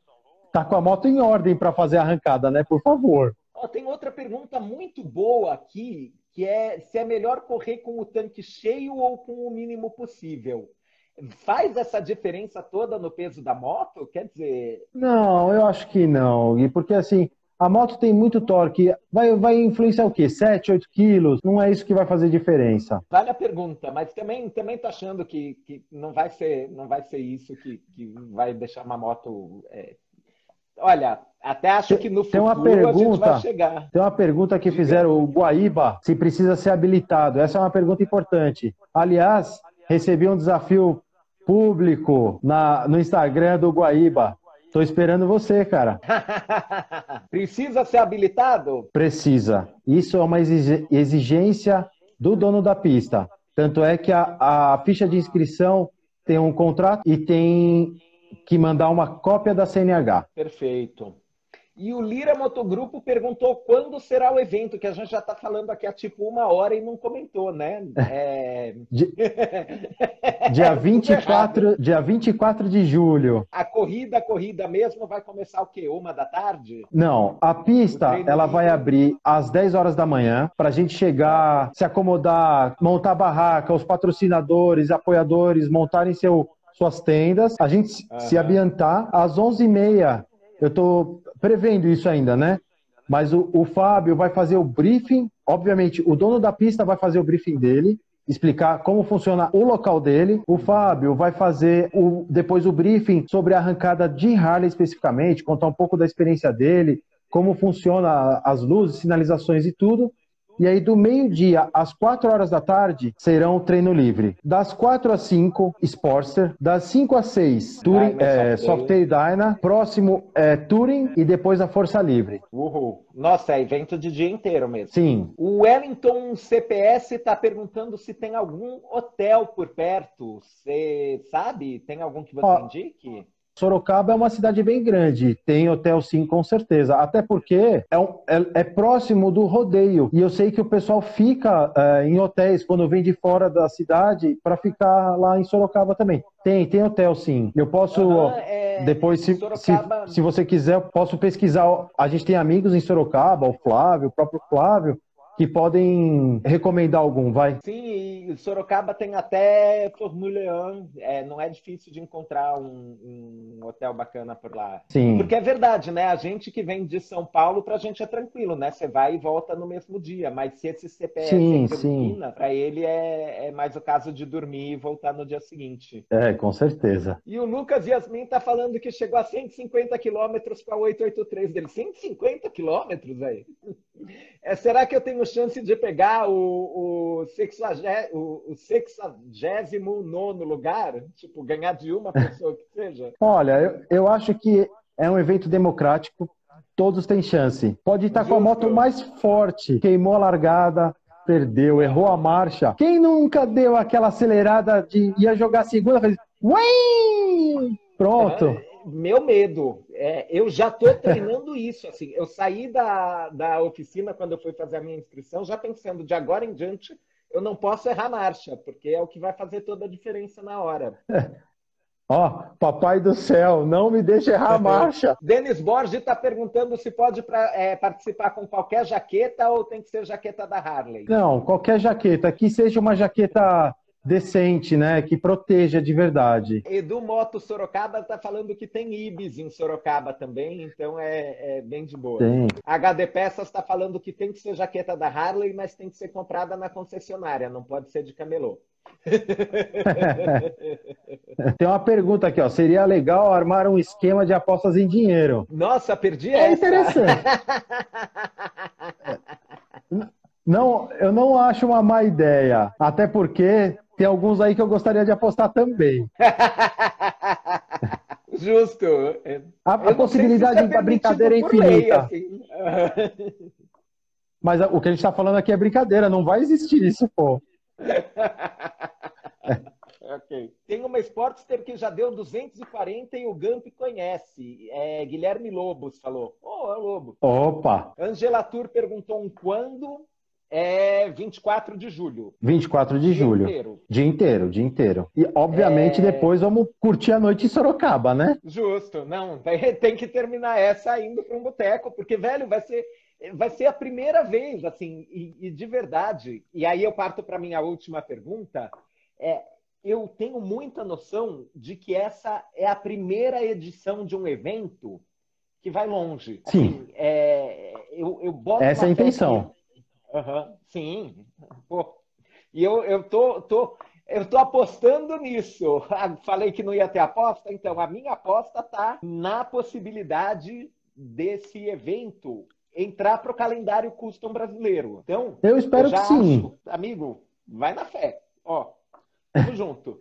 tá com a moto em ordem para fazer a arrancada, né? Por favor. Oh, tem outra pergunta muito boa aqui, que é se é melhor correr com o tanque cheio ou com o mínimo possível. Faz essa diferença toda no peso da moto? Quer dizer. Não, eu acho que não. E porque assim, a moto tem muito torque. Vai, vai influenciar o quê? 7, 8 quilos? Não é isso que vai fazer diferença. Vale a pergunta, mas também, também tô achando que, que não, vai ser, não vai ser isso que, que vai deixar uma moto. É... Olha, até acho que no futuro tem uma pergunta, vai chegar. Tem uma pergunta que fizeram o Guaíba, se precisa ser habilitado. Essa é uma pergunta importante. Aliás, recebi um desafio público na, no Instagram do Guaíba. Tô esperando você, cara. <laughs> Precisa ser habilitado? Precisa. Isso é uma exigência do dono da pista. Tanto é que a, a ficha de inscrição tem um contrato e tem que mandar uma cópia da CNH. Perfeito. E o Lira Motogrupo perguntou quando será o evento, que a gente já está falando aqui há tipo uma hora e não comentou, né? <laughs> É... dia, <laughs> 24, dia 24 de julho. A corrida, a corrida mesmo vai começar o quê? Uma da tarde? Não, a pista ela vai abrir às 10 horas da manhã para a gente chegar, se acomodar, montar barraca, os patrocinadores, apoiadores montarem seu, suas tendas, a gente uhum. se ambientar às 11h30 eu estou prevendo isso ainda, né? Mas o, o Fábio vai fazer o briefing, obviamente, o dono da pista vai fazer o briefing dele, explicar como funciona o local dele. O Fábio vai fazer o, depois o briefing sobre a arrancada de Harley especificamente, contar um pouco da experiência dele, como funciona as luzes, sinalizações e tudo. E aí, do meio-dia às 4 horas da tarde, serão treino livre. Das 4 às 5, Sportster. Das 5 às 6, Touring, é, Softail Dyna. Próximo é Touring e depois a Força Livre. Uhul. Nossa, é evento de dia inteiro mesmo. Sim. O Wellington CPS está perguntando se tem algum hotel por perto. Você sabe? Tem algum que você Ó, indique? Sorocaba é uma cidade bem grande, tem hotel sim, com certeza. Até porque é, um, é, é próximo do rodeio. E eu sei que o pessoal fica é, em hotéis quando vem de fora da cidade para ficar lá em Sorocaba também. Tem, tem hotel sim. Eu posso, uhum, depois, se, Sorocaba... se, se você quiser, eu posso pesquisar. A gente tem amigos em Sorocaba, o Flávio, o próprio Flávio que podem recomendar algum, vai? Sim, e Sorocaba tem até Formula 1, é, não é difícil de encontrar um, um, hotel bacana por lá. Sim. Porque é verdade, né? A gente que vem de São Paulo, pra gente é tranquilo, né? Você vai e volta no mesmo dia, mas se esse CPF sim, é termina, para ele é, é, mais o caso de dormir e voltar no dia seguinte. É, com certeza. E o Lucas Yasmin tá falando que chegou a 150 quilômetros para 883 dele. 150 quilômetros aí? É, será que eu tenho chance de pegar o, o, o, o sexagésimo nono lugar? Tipo, ganhar de uma pessoa que seja? <laughs> Olha, eu, eu acho que é um evento democrático, todos têm chance. Pode estar Justo. com a moto mais forte, queimou a largada, perdeu, errou a marcha. Quem nunca deu aquela acelerada de ia jogar segunda, fez Uém! Pronto. É, meu medo. É, eu já estou <laughs> treinando isso. Assim, eu saí da, da oficina quando eu fui fazer a minha inscrição, já pensando de agora em diante eu não posso errar marcha, porque é o que vai fazer toda a diferença na hora. <laughs> Ó, oh, papai do céu, não me deixe errar a <laughs> marcha. Denis Borges está perguntando se pode pra, é, participar com qualquer jaqueta ou tem que ser jaqueta da Harley. Não, qualquer jaqueta. Que seja uma jaqueta decente, né? Que proteja de verdade. Edu Moto Sorocaba está falando que tem Ibis em Sorocaba também, então é, é bem de boa. Tem. HD Peças está falando que tem que ser jaqueta da Harley, mas tem que ser comprada na concessionária, não pode ser de camelô. <laughs> Tem uma pergunta aqui, ó. Seria legal armar um esquema de apostas em dinheiro? Nossa, perdi é essa. <laughs> É interessante. Não, eu não acho uma má ideia. Até porque tem alguns aí que eu gostaria de apostar também. <laughs> Justo. A, a possibilidade da é brincadeira é infinita. Lei, assim. Mas o que a gente está falando aqui é brincadeira, não vai existir isso, pô. <laughs> ok. Tem uma Sportster que já deu 240 e o Gamp conhece. É, Guilherme Lobos falou. Oh, é o Lobo. Opa! Angela Tour perguntou um quando É 24 de julho. 24 de dia julho. Inteiro. Dia inteiro, dia inteiro. E, obviamente, é... depois vamos curtir a noite em Sorocaba, né? Justo. Não, <laughs> tem que terminar essa indo para um boteco, porque, velho, vai ser, vai ser a primeira vez, assim, e, e de verdade. E aí eu parto para minha última pergunta. É, eu tenho muita noção de que essa é a primeira edição de um evento que vai longe. Sim. Assim, é, eu, eu boto essa é a intenção. Que Uhum, sim. Pô. E eu, eu tô, tô, eu tô apostando nisso. Falei que não ia ter aposta, então a minha aposta está na possibilidade desse evento entrar para o calendário custom brasileiro. Então, eu espero eu que sim. Acho, amigo, vai na fé. Ó, tamo <laughs> junto.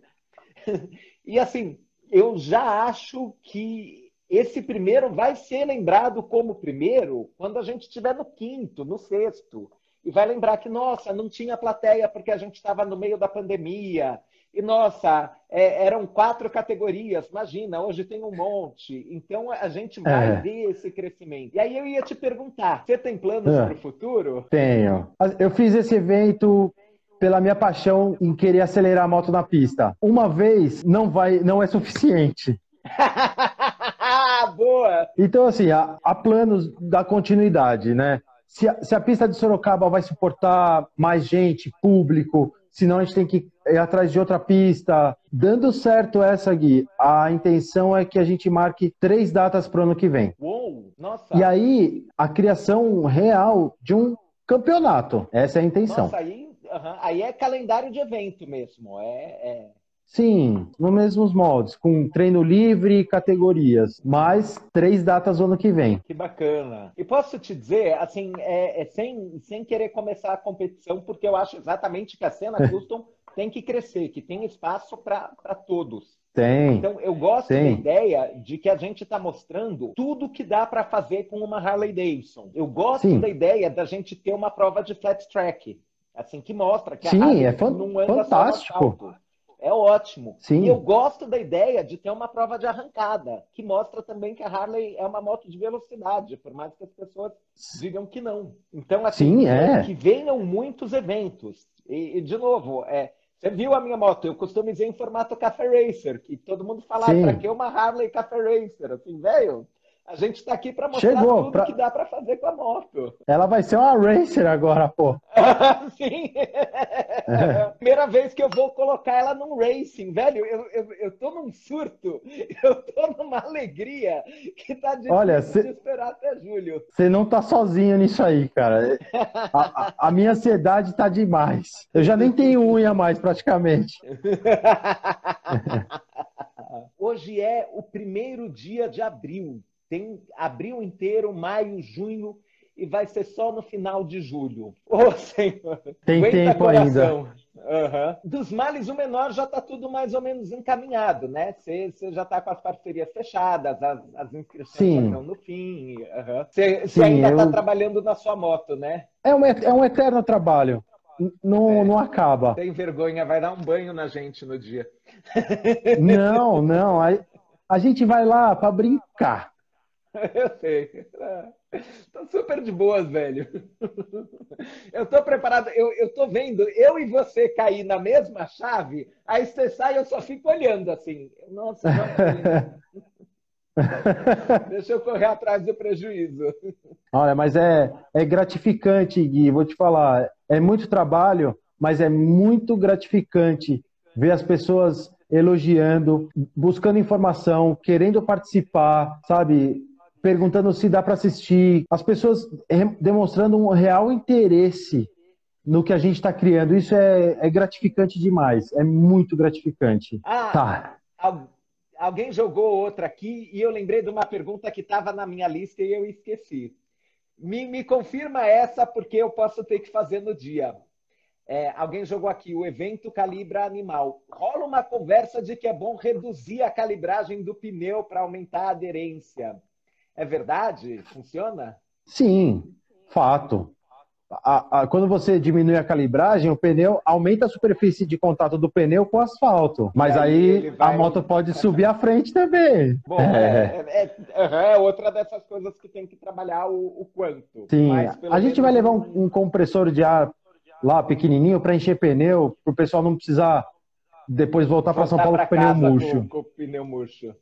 e assim, eu já acho que esse primeiro vai ser lembrado como primeiro quando a gente estiver no quinto, no sexto e vai lembrar que, nossa, não tinha plateia porque a gente estava no meio da pandemia. E, nossa, é, eram quatro categorias, imagina, hoje tem um monte. Então, a gente vai é. ver esse crescimento. E aí eu ia te perguntar, você tem planos é. para o futuro? Tenho. Eu fiz esse evento pela minha paixão em querer acelerar a moto na pista. Uma vez não vai, não é suficiente. <laughs> Boa! Então, assim, há, há planos da continuidade, né? Se a, se a pista de Sorocaba vai suportar mais gente, público, senão a gente tem que ir atrás de outra pista. Dando certo essa, Gui, a intenção é que a gente marque três datas para o ano que vem. Uou, nossa. E aí, a criação real de um campeonato. Essa é a intenção. Nossa, aí, uhum, aí é calendário de evento mesmo. É, é... Sim, nos mesmos moldes, com treino livre e categorias, mais três datas no ano que vem. Que bacana. E posso te dizer, assim, é, é sem, sem querer começar a competição, porque eu acho exatamente que a cena <laughs> custom tem que crescer, que tem espaço para todos. Tem. Então, eu gosto tem. da ideia de que a gente está mostrando tudo que dá para fazer com uma Harley Davidson. Eu gosto Sim. da ideia da gente ter uma prova de flat track, assim, que mostra que Sim, a Harley é não anda fantástico. É ótimo. Sim. E eu gosto da ideia de ter uma prova de arrancada, que mostra também que a Harley é uma moto de velocidade, por mais que as pessoas digam que não. Então, assim, Sim, é. que venham muitos eventos. E, e, de novo, é, você viu a minha moto? Eu customizei em formato Café Racer, que todo mundo fala, ah, para que uma Harley Café Racer? Assim, velho, a gente está aqui para mostrar Chegou, tudo pra... que dá para fazer com a moto. Ela vai ser uma racer agora, pô. <laughs> Sim. É. Primeira vez que eu vou colocar ela num racing, velho. Eu, eu, eu tô num surto, <laughs> eu tô numa alegria que tá difícil Olha, cê... de esperar até julho. Você não tá sozinho nisso aí, cara. A, a, a minha ansiedade tá demais. Eu já nem tenho unha mais, praticamente. <laughs> Hoje é o primeiro dia de abril. Tem abril inteiro, maio, junho e vai ser só no final de julho. Ô, oh, Senhor! Tem tempo ainda. Uhum. Dos males, o menor já está tudo mais ou menos encaminhado, né? Você já está com as parcerias fechadas, as, as inscrições estão no fim. Você uhum. ainda está eu... trabalhando na sua moto, né? É um, é um eterno trabalho. Não, é. não acaba. Tem vergonha, vai dar um banho na gente no dia. Não, não. A, a gente vai lá para brincar. <laughs> Eu sei. Tô super de boas, velho. Eu tô preparado, eu, eu tô vendo eu e você cair na mesma chave, aí você sai eu só fico olhando assim. Nossa, não. <laughs> Deixa eu correr atrás do prejuízo. Olha, mas é, é gratificante, Gui, vou te falar. É muito trabalho, mas é muito gratificante ver as pessoas elogiando, buscando informação, querendo participar, sabe? Perguntando se dá para assistir, as pessoas demonstrando um real interesse no que a gente está criando. Isso é, é, gratificante demais, é muito gratificante. Ah, tá. alguém jogou outra aqui e eu lembrei de uma pergunta que estava na minha lista e eu esqueci. Me, me, confirma essa porque eu posso ter que fazer no dia. É, alguém jogou aqui, o evento calibra animal. Rola uma conversa de que é bom reduzir a calibragem do pneu para aumentar a aderência. É verdade? Funciona? Sim, fato. A, a, quando você diminui a calibragem, o pneu aumenta a superfície de contato do pneu com o asfalto. Mas aí, aí vai... a moto pode subir à frente também. Bom, é. É, é, é, outra dessas coisas que tem que trabalhar o, o quanto. Sim, a gente vai levar um, um, compressor de ar lá pequenininho para encher pneu, para o pessoal não precisar depois voltar para São Paulo com o pneu murcho. Com, com o pneu murcho.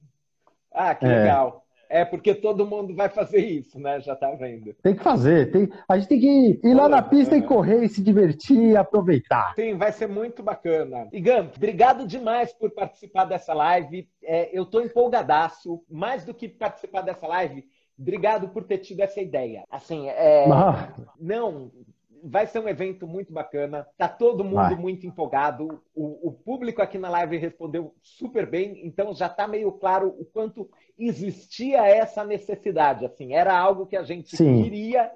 Ah, que é. legal. É porque todo mundo vai fazer isso, né? Já tá vendo. Tem que fazer. Tem... A gente tem que ir lá na pista e correr e se divertir e aproveitar. Sim, vai ser muito bacana. E obrigado demais por participar dessa live. É, eu tô empolgadaço. Mais do que participar dessa live, obrigado por ter tido essa ideia. Assim, é... ah. não, vai ser um evento muito bacana. Tá todo mundo vai. muito empolgado. O, o, público aqui na live respondeu super bem, então já está meio claro o quanto existia essa necessidade. Assim, era algo que a gente Sim. queria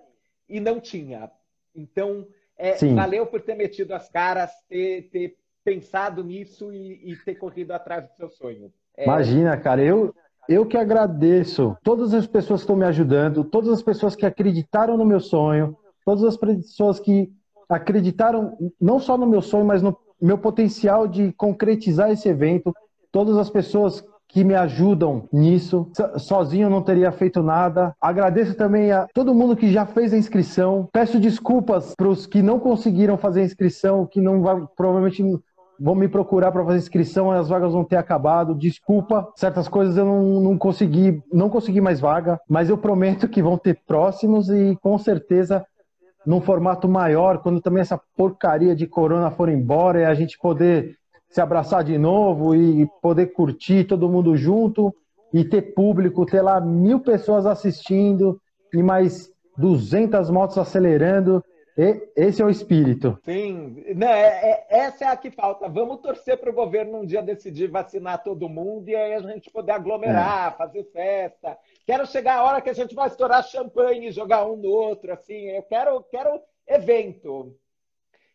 e não tinha. Então, é, valeu por ter metido as caras, ter, ter pensado nisso e, e, ter corrido atrás do seu sonho. É... Imagina, cara, eu, eu que agradeço todas as pessoas que estão me ajudando, todas as pessoas que acreditaram no meu sonho, todas as pessoas que acreditaram não só no meu sonho, mas no meu potencial de concretizar esse evento, todas as pessoas que me ajudam nisso. Sozinho não teria feito nada. Agradeço também a todo mundo que já fez a inscrição. Peço desculpas para os que não conseguiram fazer a inscrição, que não vai, provavelmente vão me procurar para fazer inscrição, as vagas vão ter acabado. Desculpa, certas coisas eu não, não consegui, não consegui mais vaga, mas eu prometo que vão ter próximos e com certeza num formato maior, quando também essa porcaria de corona for embora e a gente poder se abraçar de novo e poder curtir todo mundo junto e ter público, ter lá mil pessoas assistindo e mais 200 motos acelerando. E, esse é o espírito. Sim, Não, é, é, essa é a que falta. Vamos torcer para o governo um dia decidir vacinar todo mundo e aí a gente poder aglomerar, é. fazer festa, Quero chegar a hora que a gente vai estourar champanhe e jogar um no outro, assim. Eu quero, quero evento.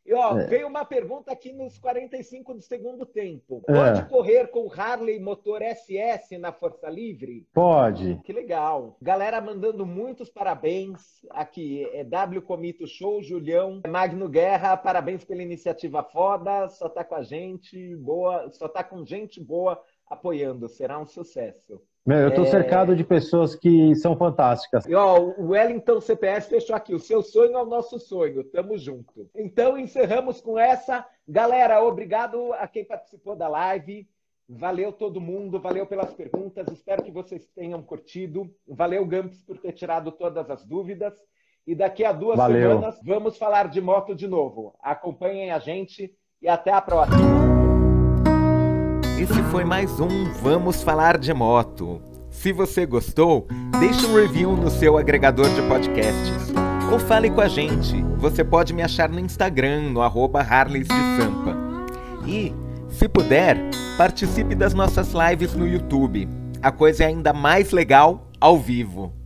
E, ó, é. veio uma pergunta aqui nos 45 do segundo tempo. É. Pode é. correr com Harley motor SS na Força Livre? Pode. Que legal. Galera mandando muitos parabéns. Aqui é W Comito Show, Julião, Magno Guerra, parabéns pela iniciativa foda. Só tá com a gente, boa, só tá com gente boa apoiando. Será um sucesso. Meu, eu estou é... cercado de pessoas que são fantásticas. E, ó, o Wellington CPS fechou aqui. O seu sonho é o nosso sonho. Tamo junto. Então, encerramos com essa. Galera, obrigado a quem participou da live. Valeu todo mundo, valeu pelas perguntas. Espero que vocês tenham curtido. Valeu, Gamps, por ter tirado todas as dúvidas. E daqui a duas valeu. semanas vamos falar de moto de novo. Acompanhem a gente e até a próxima. Esse foi mais um Vamos Falar de Moto. Se você gostou, deixe um review no seu agregador de podcasts. Ou fale com a gente. Você pode me achar no Instagram, no arroba Harleys de Sampa. E, se puder, participe das nossas lives no YouTube. A coisa é ainda mais legal ao vivo.